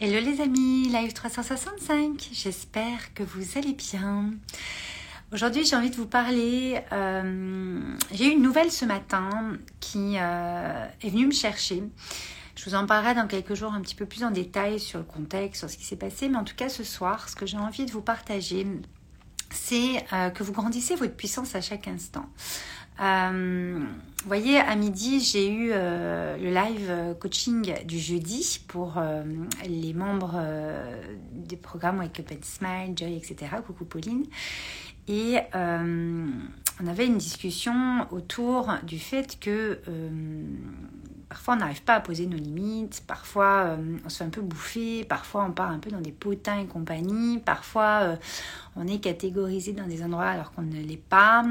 Hello les amis, live 365, j'espère que vous allez bien. Aujourd'hui j'ai envie de vous parler, euh, j'ai eu une nouvelle ce matin qui euh, est venue me chercher. Je vous en parlerai dans quelques jours un petit peu plus en détail sur le contexte, sur ce qui s'est passé, mais en tout cas ce soir, ce que j'ai envie de vous partager, c'est euh, que vous grandissez votre puissance à chaque instant. Euh, vous voyez, à midi, j'ai eu euh, le live coaching du jeudi pour euh, les membres des programmes Wake Up and Smile, Joy, etc. Coucou Pauline. Et on avait une discussion autour du fait que parfois on n'arrive pas à poser nos limites, parfois on se fait un peu bouffer, parfois on part un peu dans des potins et compagnie, parfois on est catégorisé dans des endroits alors qu'on ne l'est pas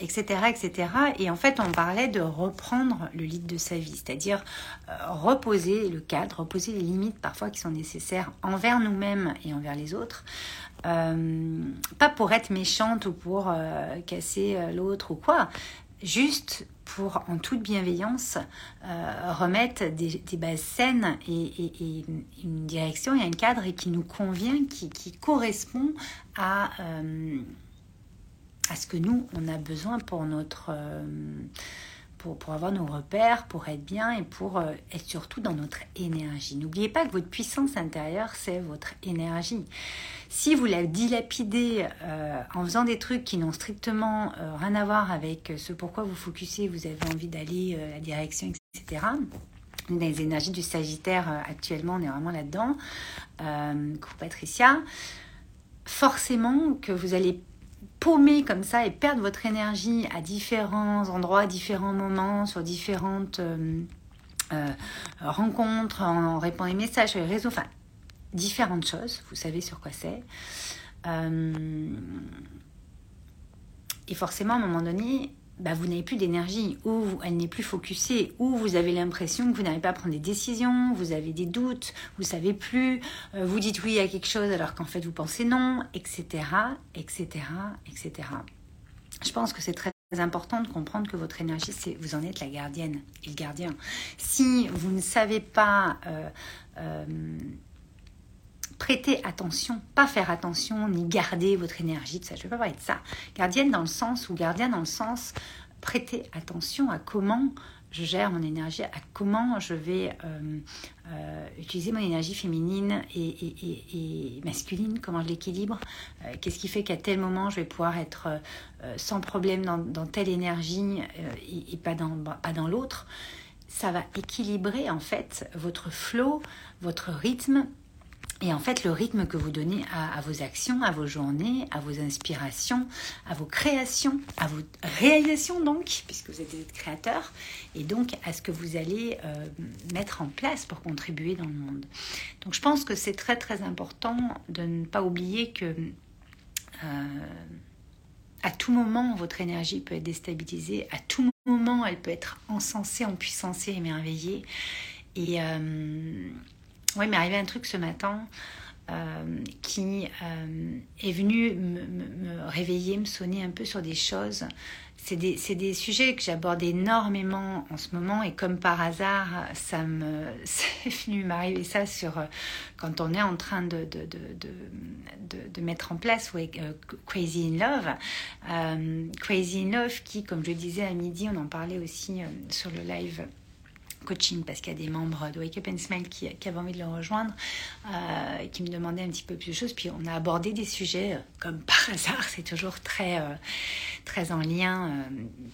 etc., euh, etc. Et en fait, on parlait de reprendre le lead de sa vie, c'est-à-dire euh, reposer le cadre, reposer les limites parfois qui sont nécessaires envers nous-mêmes et envers les autres. Euh, pas pour être méchante ou pour casser l'autre ou quoi, juste pour, en toute bienveillance, remettre des, bases saines et, une direction et un cadre qui nous convient, qui, qui correspond à à ce que nous, on a besoin pour notre... Euh, pour, pour, avoir nos repères, pour être bien et pour euh, être surtout dans notre énergie. N'oubliez pas que votre puissance intérieure, c'est votre énergie. Si vous la dilapidez euh, en faisant des trucs qui n'ont strictement rien à voir avec ce pourquoi vous focussez, vous avez envie d'aller la direction, etc., les énergies du Sagittaire, actuellement, on est vraiment là-dedans. Patricia. Forcément que vous allez paumer comme ça et perdre votre énergie à différents endroits, à différents moments, sur différentes euh, euh, rencontres, en, répondant aux messages sur les réseaux, enfin, différentes choses, vous savez sur quoi c'est. Euh, et forcément, à un moment donné, bah, vous n'avez plus d'énergie, ou elle n'est plus focusée, ou vous avez l'impression que vous n'arrivez pas à prendre des décisions, vous avez des doutes, vous savez plus, euh, vous dites oui à quelque chose alors qu'en fait vous pensez non, etc., etc., etc. Je pense que c'est très important de comprendre que votre énergie, c'est vous en êtes la gardienne et le gardien. Si vous ne savez pas euh, euh, prêter attention, pas faire attention, ni garder votre énergie, ça. Je ne vais pas parler de ça. Gardienne dans le sens, ou gardien dans le sens, prêter attention à comment je gère mon énergie, à comment je vais euh, euh, utiliser mon énergie féminine et, masculine, comment je l'équilibre, euh, qu'est-ce qui fait qu'à tel moment je vais pouvoir être sans problème dans, telle énergie et, pas dans, pas dans l'autre. Ça va équilibrer en fait votre flow, votre rythme et en fait, le rythme que vous donnez à, vos actions, à vos journées, à vos inspirations, à vos créations, à vos réalisations donc, puisque vous êtes des créateurs, et donc à ce que vous allez euh, mettre en place pour contribuer dans le monde. Donc je pense que c'est très très important de ne pas oublier que euh, à tout moment, votre énergie peut être déstabilisée, à tout moment, elle peut être encensée, empuissancée, émerveillée. Et... Euh, oui, mais arrivé un truc ce matin euh, qui euh, est venu me, réveiller, me sonner un peu sur des choses. C'est des, des, sujets que j'aborde énormément en ce moment et comme par hasard, ça me c'est venu m'arriver ça sur euh, quand on est en train de, de, de, de mettre en place Crazy in Love. Crazy in Love qui, comme je disais à midi, on en parlait aussi sur le live coaching parce qu'il y a des membres de Wake Up and Smile qui, avaient envie de le rejoindre, euh, qui me demandaient un petit peu plus de choses. Puis on a abordé des sujets euh, comme par hasard, c'est toujours très, euh, très en lien,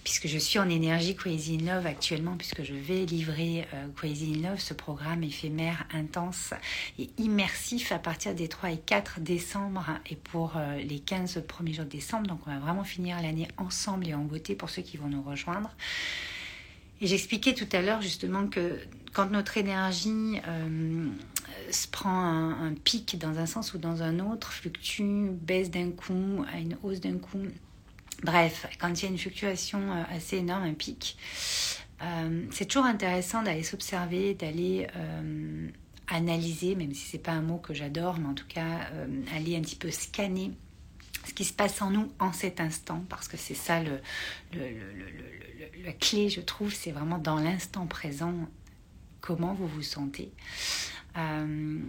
puisque je suis en énergie Crazy in Love actuellement, puisque je vais livrer Crazy in Love, ce programme éphémère, intense et immersif à partir des 3 et 4 décembre et pour les 15 premiers jours de décembre. Donc on va vraiment finir l'année ensemble et en beauté pour ceux qui vont nous rejoindre. Et j'expliquais tout à l'heure justement que quand notre énergie euh, se prend un, pic dans un sens ou dans un autre, fluctue, baisse d'un coup, à une hausse d'un coup, bref, quand il y a une fluctuation euh, assez énorme, un pic, euh, c'est toujours intéressant d'aller s'observer, d'aller analyser, même si c'est pas un mot que j'adore, mais en tout cas aller un petit peu scanner ce qui se passe en nous en cet instant, parce que c'est ça le, la clé, je trouve, c'est vraiment dans l'instant présent comment vous vous sentez. Euh,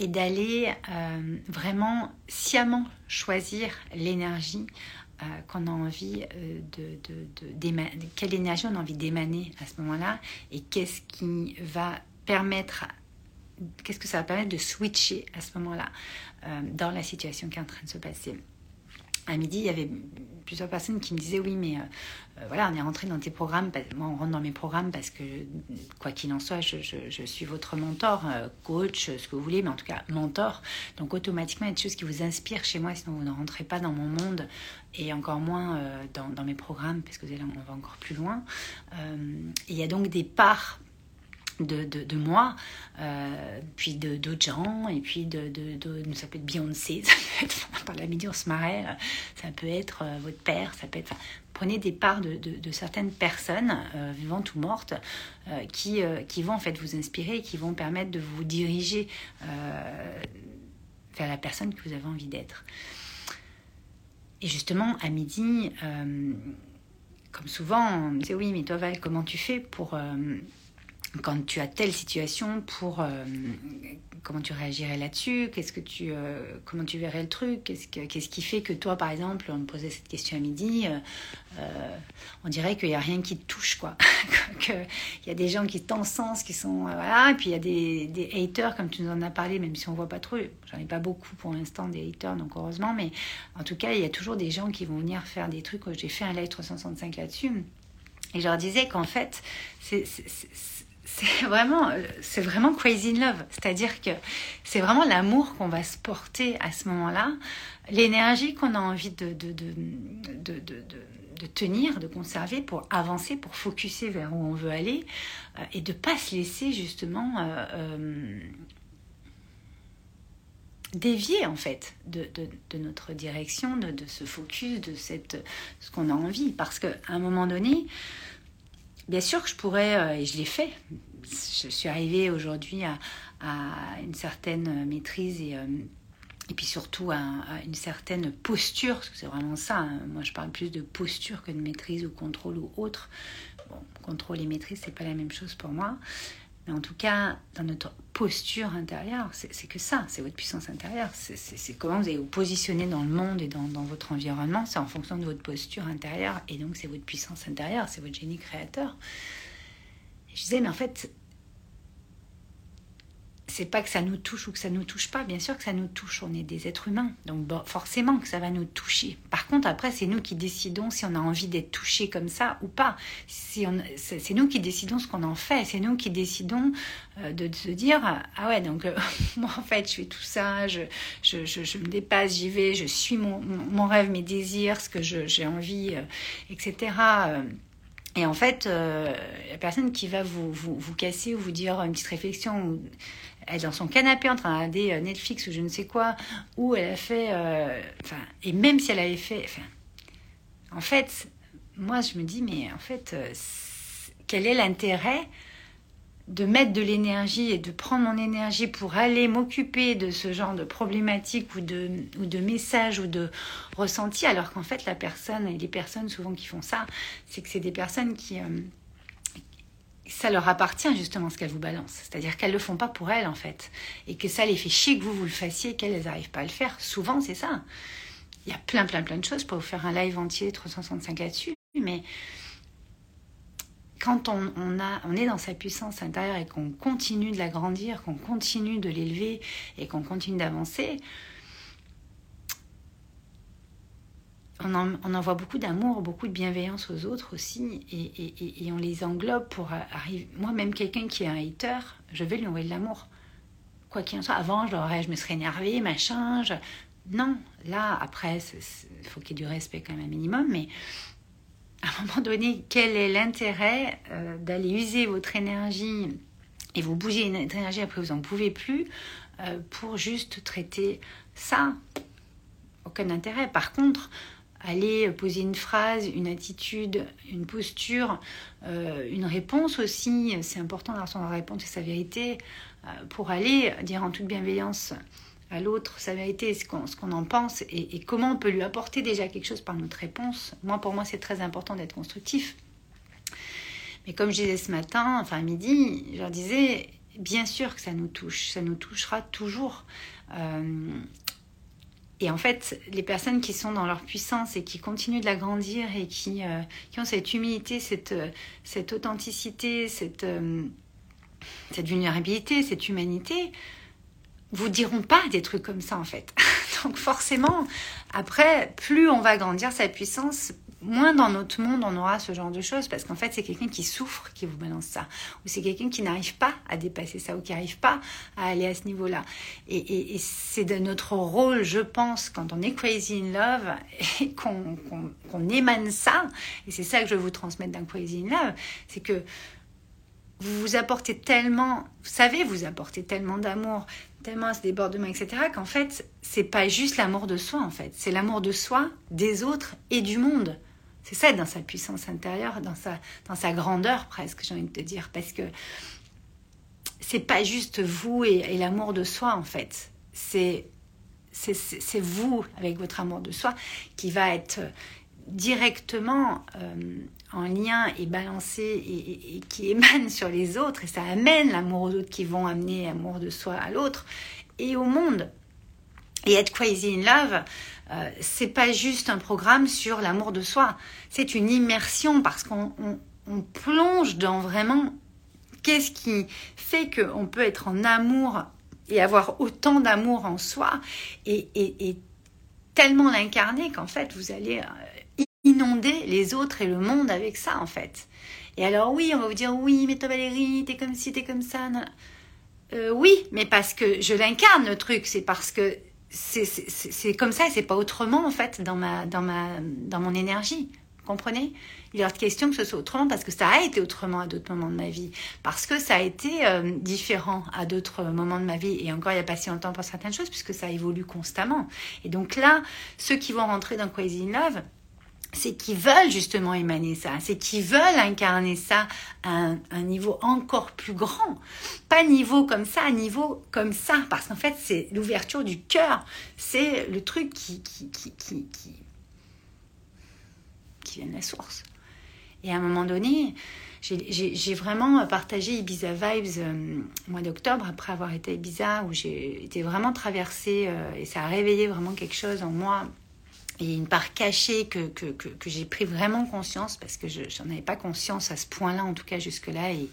et d'aller euh, vraiment sciemment choisir l'énergie euh, qu'on a envie de, de, quelle énergie on a envie d'émaner à ce moment-là et qu'est-ce qui va permettre qu'est-ce que ça va permettre de switcher à ce moment-là dans la situation qui est en train de se passer à midi, il y avait plusieurs personnes qui me disaient oui, mais euh, euh, voilà, on est rentré dans tes programmes. Moi, on rentre dans mes programmes parce que, quoi qu'il en soit, je, suis votre mentor, euh, coach, ce que vous voulez, mais en tout cas, mentor. Donc, automatiquement, il y a des choses qui vous inspirent chez moi, sinon vous ne rentrez pas dans mon monde et encore moins dans, mes programmes, parce que là, on va encore plus loin. il y a donc des parts de, de, moi, euh, puis d'autres gens, et puis de, de, ça peut être Beyoncé, ça peut être, par la midi on se marrait, ça peut être euh, votre père, ça peut être... prenez des parts de, certaines personnes, euh, vivantes ou mortes, qui, qui vont en fait vous inspirer, qui vont permettre de vous diriger vers la personne que vous avez envie d'être. Et justement, à midi, comme souvent, on me disait oui, mais toi Val, comment tu fais pour quand tu as telle situation pour euh, comment tu réagirais là-dessus Qu'est-ce que tu euh, comment tu verrais le truc Qu'est-ce qui fait que toi par exemple on me posait cette question à midi euh, on dirait qu'il n'y a rien qui te touche quoi. Qu'il y a des gens qui t'encensent qui sont voilà et puis il y a des, haters comme tu nous en as parlé même si on voit pas trop j'en ai pas beaucoup pour l'instant des haters donc heureusement mais en tout cas il y a toujours des gens qui vont venir faire des trucs. J'ai fait un live 365 là-dessus et je leur disais qu'en fait c'est vraiment, c'est vraiment crazy in love. C'est-à-dire que c'est vraiment l'amour qu'on va se porter à ce moment-là, l'énergie qu'on a envie de, de, de, de, tenir, de conserver pour avancer, pour focuser vers où on veut aller euh, et de pas se laisser justement euh, euh, dévier en fait de, notre direction, de, ce focus, de cette, ce qu'on a envie. Parce qu'à un moment donné, Bien sûr que je pourrais, euh, et je l'ai fait, je suis arrivée aujourd'hui à, une certaine maîtrise et, euh, puis surtout à, une certaine posture, parce que c'est vraiment ça. Hein. Moi, je parle plus de posture que de maîtrise ou contrôle ou autre. Bon, contrôle et maîtrise, c'est pas la même chose pour moi. Mais en tout cas, dans notre posture intérieure, c'est que ça, c'est votre puissance intérieure. C'est comment vous allez vous positionner dans le monde et dans, dans votre environnement. C'est en fonction de votre posture intérieure. Et donc, c'est votre puissance intérieure, c'est votre génie créateur. je disais, mais en fait, c'est pas que ça nous touche ou que ça nous touche pas. Bien sûr que ça nous touche. On est des êtres humains. Donc forcément que ça va nous toucher. Par contre, après, c'est nous qui décidons si on a envie d'être touché comme ça ou pas. Si c'est nous qui décidons ce qu'on en fait. C'est nous qui décidons euh, de, se dire Ah ouais, donc euh, moi en fait, je fais tout ça, je, je, je, me dépasse, j'y vais, je suis mon, mon, rêve, mes désirs, ce que j'ai envie, euh, etc. Et en fait, la personne qui va vous, vous, vous, casser ou vous dire une petite réflexion, elle est dans son canapé en train de euh, Netflix ou je ne sais quoi, où elle a fait. Euh, et même si elle avait fait. En fait, moi, je me dis, mais en fait, euh, quel est l'intérêt de mettre de l'énergie et de prendre mon énergie pour aller m'occuper de ce genre de problématiques ou de, ou de messages ou de ressentis, alors qu'en fait, la personne, et les personnes souvent qui font ça, c'est que c'est des personnes qui ça leur appartient justement ce qu'elles vous balancent. C'est-à-dire qu'elles ne le font pas pour elles en fait. Et que ça les fait chier que vous vous le fassiez qu'elles n'arrivent pas à le faire. Souvent c'est ça. Il y a plein plein plein de choses. pour vous faire un live entier 365 là-dessus. Mais quand on est dans sa puissance intérieure et qu'on continue de l'agrandir, qu'on continue de l'élever et qu'on continue d'avancer, on, en, envoie beaucoup d'amour, beaucoup de bienveillance aux autres aussi, et, on les englobe pour arriver. Moi, même quelqu'un qui est un hater, je vais lui envoyer de l'amour. Quoi qu'il en soit, avant, je, je me serais énervée, machin. Non, là, après, il faut qu'il y ait du respect quand même un minimum, mais à un moment donné, quel est l'intérêt euh, d'aller user votre énergie et vous bouger une énergie après vous n'en pouvez plus euh, pour juste traiter ça? Aucun intérêt. Par contre, aller poser une phrase, une attitude, une posture, euh, une réponse aussi. C'est important d'avoir son réponse et sa vérité euh, pour aller dire en toute bienveillance à l'autre sa vérité, ce qu'on en pense et, comment on peut lui apporter déjà quelque chose par notre réponse. Moi, pour moi, c'est très important d'être constructif. Mais comme je disais ce matin, enfin midi, je leur disais, bien sûr que ça nous touche, ça nous touchera toujours. Euh, et en fait, les personnes qui sont dans leur puissance et qui continuent de la grandir et qui, euh, qui ont cette humilité, cette, cette authenticité, cette, cette vulnérabilité, cette humanité, vous diront pas des trucs comme ça en fait. Donc forcément, après, plus on va grandir sa puissance, moins dans notre monde on aura ce genre de choses parce qu'en fait c'est quelqu'un qui souffre qui vous balance ça ou c'est quelqu'un qui n'arrive pas à dépasser ça ou qui n'arrive pas à aller à ce niveau là et, c'est de notre rôle je pense quand on est crazy in love et qu'on émane ça et c'est ça que je veux vous transmettre d'un crazy in love c'est que vous vous apportez tellement, vous savez vous apportez tellement d'amour, tellement à ce débordement, etc., qu'en fait, c'est pas juste l'amour de soi, en fait. C'est l'amour de soi, des autres et du monde. C'est ça dans sa puissance intérieure, dans sa, grandeur presque, j'ai envie de te dire, parce que c'est pas juste vous et, l'amour de soi en fait, c'est vous avec votre amour de soi qui va être directement euh, en lien et balancé et, qui émane sur les autres. Et ça amène l'amour aux autres qui vont amener l'amour de soi à l'autre et au monde. Et être crazy in love, euh, c'est pas juste un programme sur l'amour de soi, c'est une immersion parce qu'on plonge dans vraiment qu'est-ce qui fait qu'on peut être en amour et avoir autant d'amour en soi et, tellement l'incarner qu'en fait vous allez euh, inonder les autres et le monde avec ça en fait. Et alors oui, on va vous dire oui, mais toi Valérie, t'es comme ci, t'es comme ça. Euh, oui, mais parce que je l'incarne le truc, c'est parce que c'est comme ça et c'est pas autrement en fait dans ma dans ma dans mon énergie. Comprenez? Il est hors de question que ce soit autrement parce que ça a été autrement à d'autres moments de ma vie. Parce que ça a été euh, différent à d'autres moments de ma vie et encore il n'y a pas si longtemps pour certaines choses puisque ça évolue constamment. Et donc là ceux qui vont rentrer dans Crazy in Love c'est qu'ils veulent justement émaner ça, c'est qu'ils veulent incarner ça à un, niveau encore plus grand. Pas niveau comme ça, niveau comme ça, parce qu'en fait c'est l'ouverture du cœur, c'est le truc qui, qui, qui, qui, qui, vient de la source. Et à un moment donné, j'ai vraiment partagé Ibiza Vibes euh, au mois d'octobre, après avoir été à Ibiza, où j'ai été vraiment traversée, euh, et ça a réveillé vraiment quelque chose en moi et une part cachée que, que, que, j'ai pris vraiment conscience parce que je n'en avais pas conscience à ce point-là, en tout cas jusque-là. Et,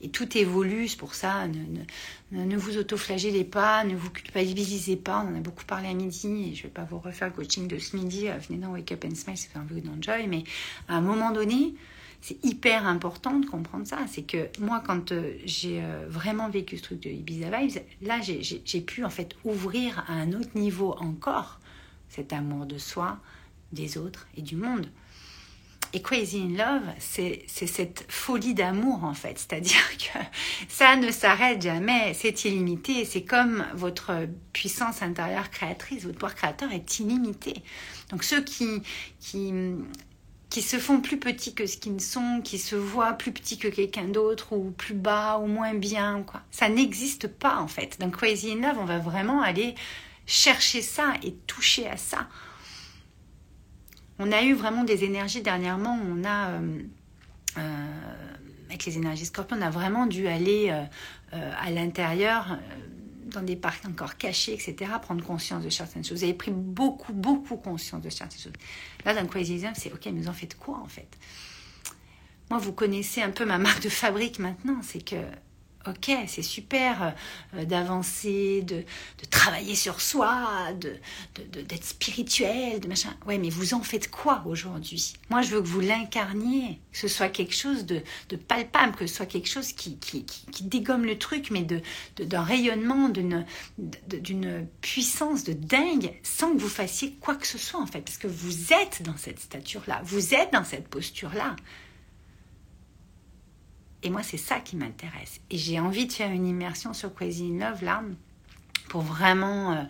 et, tout évolue, c'est pour ça, ne, ne, ne vous autoflagellez pas, ne vous culpabilisez pas. On en a beaucoup parlé à midi et je ne vais pas vous refaire le coaching de ce midi. Euh, venez dans Wake Up and Smile, c'est un peu d'enjoy. Mais à un moment donné, c'est hyper important de comprendre ça. C'est que moi, quand euh, j'ai euh, vraiment vécu ce truc de Ibiza Vibes, là, j'ai pu en fait ouvrir à un autre niveau encore cet amour de soi, des autres et du monde. Et Crazy in Love, c'est cette folie d'amour en fait. C'est-à-dire que ça ne s'arrête jamais, c'est illimité. C'est comme votre puissance intérieure créatrice, votre pouvoir créateur est illimité. Donc ceux qui, qui, qui se font plus petits que ce qu'ils ne sont, qui se voient plus petits que quelqu'un d'autre, ou plus bas, ou moins bien, quoi. Ça n'existe pas en fait. Dans Crazy in Love, on va vraiment aller chercher ça et toucher à ça. On a eu vraiment des énergies dernièrement, on a, euh, euh, avec les énergies scorpions, on a vraiment dû aller euh, à l'intérieur, dans des parcs encore cachés, etc., prendre conscience de certaines choses. Vous avez pris beaucoup, beaucoup conscience de certaines choses. Là, dans Crazy c'est OK, mais vous en faites quoi en fait? Moi, vous connaissez un peu ma marque de fabrique maintenant, c'est que Ok, c'est super euh, d'avancer, de, travailler sur soi, d'être spirituel, de machin. Ouais, mais vous en faites quoi aujourd'hui? Moi, je veux que vous l'incarniez, que ce soit quelque chose de, palpable, que ce soit quelque chose qui, qui, dégomme le truc, mais d'un rayonnement, d'une puissance de dingue, sans que vous fassiez quoi que ce soit en fait, parce que vous êtes dans cette stature-là, vous êtes dans cette posture-là. Et moi, c'est ça qui m'intéresse. Et j'ai envie de faire une immersion sur Crazy in Love là, pour vraiment euh,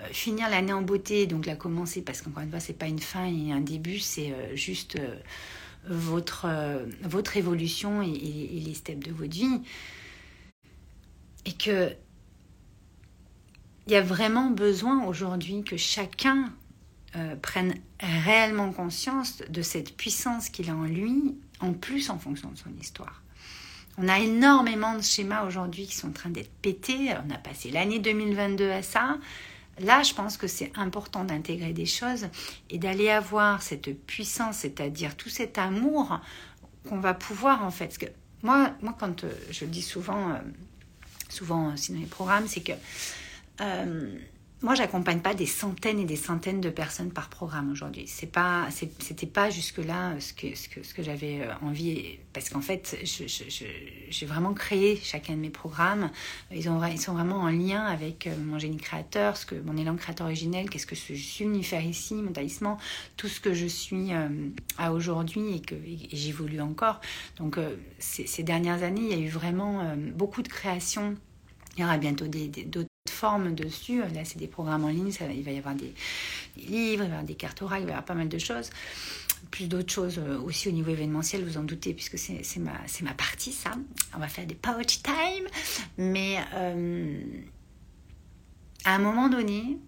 euh, finir l'année en beauté. Donc la commencer, parce qu'encore une fois, c'est pas une fin et un début, c'est euh, juste votre, votre évolution et, et, les steps de votre vie. Et que il y a vraiment besoin aujourd'hui que chacun prenne réellement conscience de cette puissance qu'il a en lui, en plus en fonction de son histoire On a énormément de schémas aujourd'hui qui sont en train d'être pétés. On a passé l'année 2022 à ça. Là, je pense que c'est important d'intégrer des choses et d'aller avoir cette puissance, c'est-à-dire tout cet amour qu'on va pouvoir en fait. Parce que moi, moi quand euh, je le dis souvent, euh, souvent aussi dans les programmes, c'est que euh, moi, j'accompagne pas des centaines et des centaines de personnes par programme aujourd'hui. C'est pas, c'était pas jusque là ce que ce que, ce que j'avais euh, envie, parce qu'en fait, j'ai vraiment créé chacun de mes programmes. Ils ont, ils sont vraiment en lien avec euh, mon génie créateur, ce que mon élan créateur originel, qu'est-ce que je suis venu faire ici, mon talisman, tout ce que je suis euh, à aujourd'hui et que j'évolue encore. Donc, ces, dernières années, il y a eu vraiment beaucoup de créations. Il y aura bientôt d'autres forme dessus. Là, c'est des programmes en ligne, il va y avoir des, livres, il va y avoir des cartes orales, il va y avoir pas mal de choses. Plus d'autres choses euh, aussi au niveau événementiel, vous en doutez, puisque c'est ma, ma partie, ça. On va faire des poetry time. Mais euh, à un moment donné,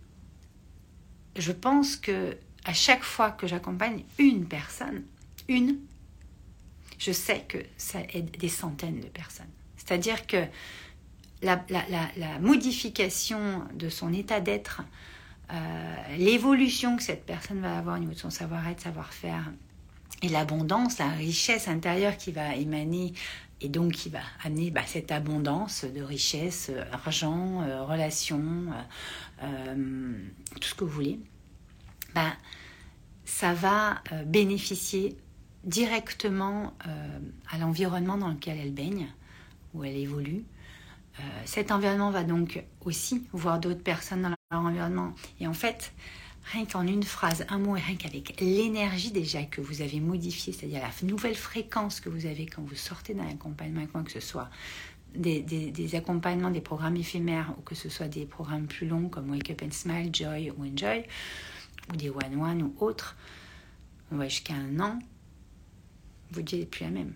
je pense que à chaque fois que j'accompagne une personne, une, je sais que ça aide des centaines de personnes. C'est-à-dire que la, modification de son état d'être, euh, l'évolution que cette personne va avoir au niveau de son savoir-être, savoir-faire, et l'abondance, la richesse intérieure qui va émaner et donc qui va amener bah, cette abondance de richesse, euh, argent, euh, relations, tout ce que vous voulez, bah, ça va bénéficier directement à l'environnement dans lequel elle baigne, où elle évolue, euh, cet environnement va donc aussi voir d'autres personnes dans leur environnement. Et en fait, rien qu'en une phrase, un mot, et rien qu'avec l'énergie déjà que vous avez modifiée, c'est-à-dire la nouvelle fréquence que vous avez quand vous sortez d'un accompagnement, que ce soit des, accompagnements, des programmes éphémères, ou que ce soit des programmes plus longs comme Wake Up and Smile, Joy ou Enjoy, ou des one-one ou autres, on va jusqu'à un an, vous dites plus la même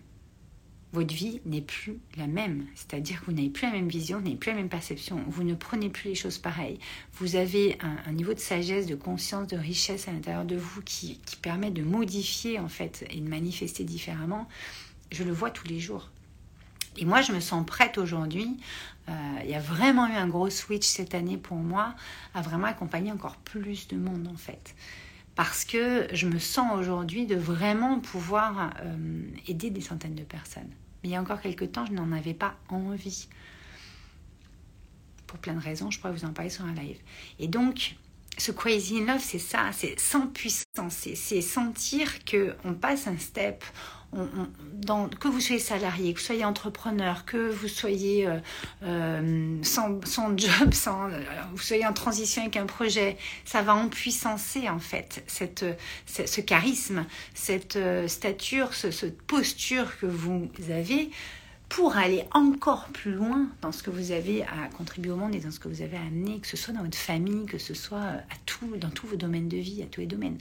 votre vie n'est plus la même. C'est-à-dire que vous n'avez plus la même vision, vous n'avez plus la même perception, vous ne prenez plus les choses pareilles. Vous avez un, niveau de sagesse, de conscience, de richesse à l'intérieur de vous qui, permet de modifier en fait et de manifester différemment. Je le vois tous les jours. Et moi, je me sens prête aujourd'hui. Euh, il y a vraiment eu un gros switch cette année pour moi à vraiment accompagner encore plus de monde en fait parce que je me sens aujourd'hui de vraiment pouvoir euh, aider des centaines de personnes. Mais il y a encore quelques temps, je n'en avais pas envie. Pour plein de raisons, je pourrais vous en parler sur un live. Et donc, ce crazy love, c'est ça, c'est sans puissance, c'est sentir que on passe un step, dans, que vous soyez salarié, que vous soyez entrepreneur, que vous soyez euh, euh, sans, job, sans, euh, vous soyez en transition avec un projet, ça va empuissancer en fait cette, ce, charisme, cette stature, cette posture que vous avez pour aller encore plus loin dans ce que vous avez à contribuer au monde et dans ce que vous avez à amener, que ce soit dans votre famille, que ce soit tout, dans tous vos domaines de vie, à tous les domaines.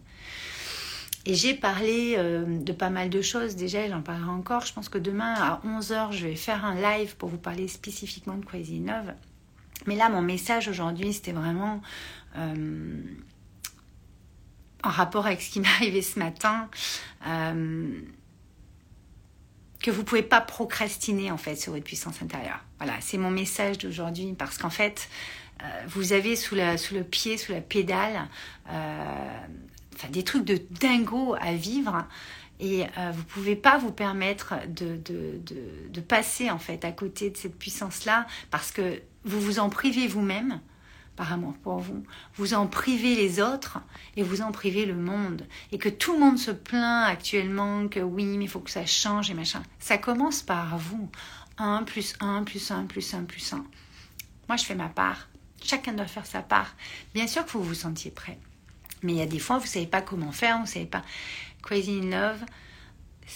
Et j'ai parlé euh, de pas mal de choses déjà, j'en parlerai encore. Je pense que demain à 11h, je vais faire un live pour vous parler spécifiquement de Crazy Love. Mais là, mon message aujourd'hui, c'était vraiment euh, en rapport avec ce qui m'est arrivé ce matin. Euh, que vous pouvez pas procrastiner en fait sur votre puissance intérieure. Voilà, c'est mon message d'aujourd'hui parce qu'en fait, vous avez sous, le pied, sous la pédale, des trucs de dingo à vivre et euh, vous pouvez pas vous permettre de, de, de, passer en fait à côté de cette puissance-là parce que vous vous en privez vous-même par amour pour vous, vous en privez les autres et vous en privez le monde. Et que tout le monde se plaint actuellement que oui, mais il faut que ça change et machin. Ça commence par vous. 1 plus 1 plus 1 plus 1 plus 1. Moi, je fais ma part. Chacun doit faire sa part. Bien sûr que vous vous sentiez prêt. Mais il y a des fois, vous ne savez pas comment faire, vous ne savez pas. Crazy in Love,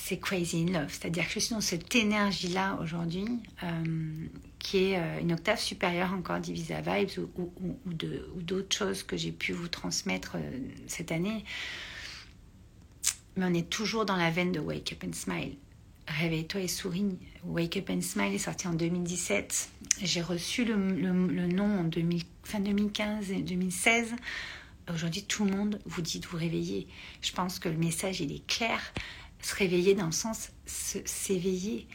c'est Crazy in Love. C'est-à-dire que je suis dans cette énergie-là aujourd'hui, euh, qui est euh, une octave supérieure encore d'Ivisa Vibes ou, ou, d'autres choses que j'ai pu vous transmettre euh, cette année. Mais on est toujours dans la veine de Wake Up and Smile. Réveille-toi et souris. Wake Up and Smile est sorti en 2017. J'ai reçu le, nom en 2000, fin 2015 et 2016 Aujourd'hui, tout le monde vous dit de vous réveiller. Je pense que le message, il est clair. Se réveiller dans le sens s'éveiller.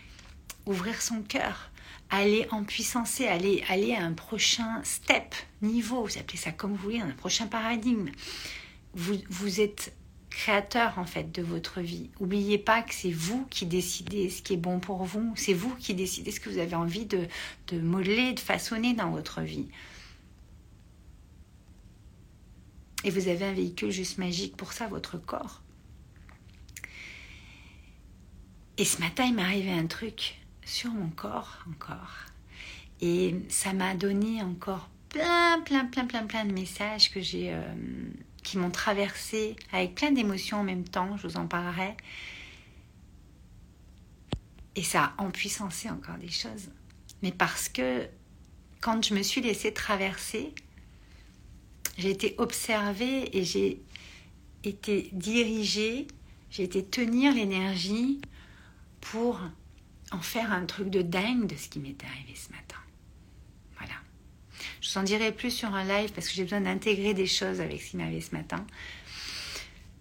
ouvrir son cœur, aller en puissance, aller, aller à un prochain step, niveau, vous appelez ça comme vous voulez, un prochain paradigme. Vous, êtes créateur en fait de votre vie. Oubliez pas que c'est vous qui décidez ce qui est bon pour vous, c'est vous qui décidez ce que vous avez envie de, de modeler, de façonner dans votre vie. Et vous avez un véhicule juste magique pour ça, votre corps. Et ce matin, il m'est arrivé un truc sur mon corps encore. Et ça m'a donné encore plein, plein, plein, plein, plein de messages que j'ai, euh, qui m'ont traversé avec plein d'émotions en même temps. Je vous en parlerai. Et ça a empuissancé encore des choses. Mais parce que quand je me suis laissée traverser, j'ai été observée et j'ai été dirigée, j'ai été tenir l'énergie pour en faire un truc de dingue de ce qui m'est arrivé ce matin. Voilà. Je vous en dirai plus sur un live parce que j'ai besoin d'intégrer des choses avec ce qui arrivé ce matin.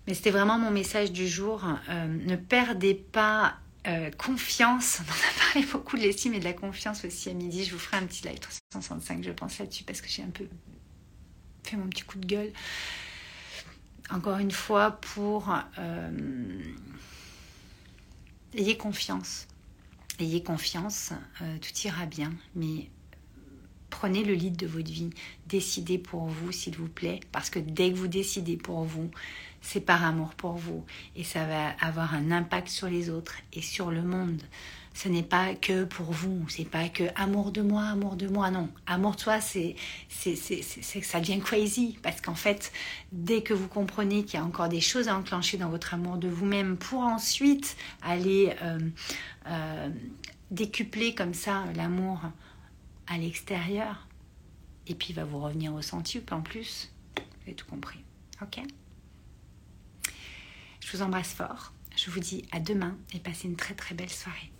Mais c'était vraiment mon message du jour. Euh, ne perdez pas euh, confiance. On en a parlé beaucoup de l'estime et de la confiance aussi à midi. Je vous ferai un petit live 365, je pense là-dessus parce que j'ai un peu fait mon petit coup de gueule. Encore une fois, pour... Euh, ayez confiance. Ayez confiance, euh, tout ira bien, mais prenez le lead de votre vie, décidez pour vous, s'il vous plaît, parce que dès que vous décidez pour vous, c'est par amour pour vous, et ça va avoir un impact sur les autres et sur le monde ce n'est pas que pour vous, c'est pas que amour de moi, amour de moi, non. Amour de soi, c'est, c'est, ça devient crazy parce qu'en fait, dès que vous comprenez qu'il y a encore des choses à enclencher dans votre amour de vous-même pour ensuite aller euh, euh, décupler comme ça l'amour à l'extérieur, et puis il va vous revenir au centuple en plus, vous avez tout compris, ok? Je vous embrasse fort. Je vous dis à demain et passez une très très belle soirée.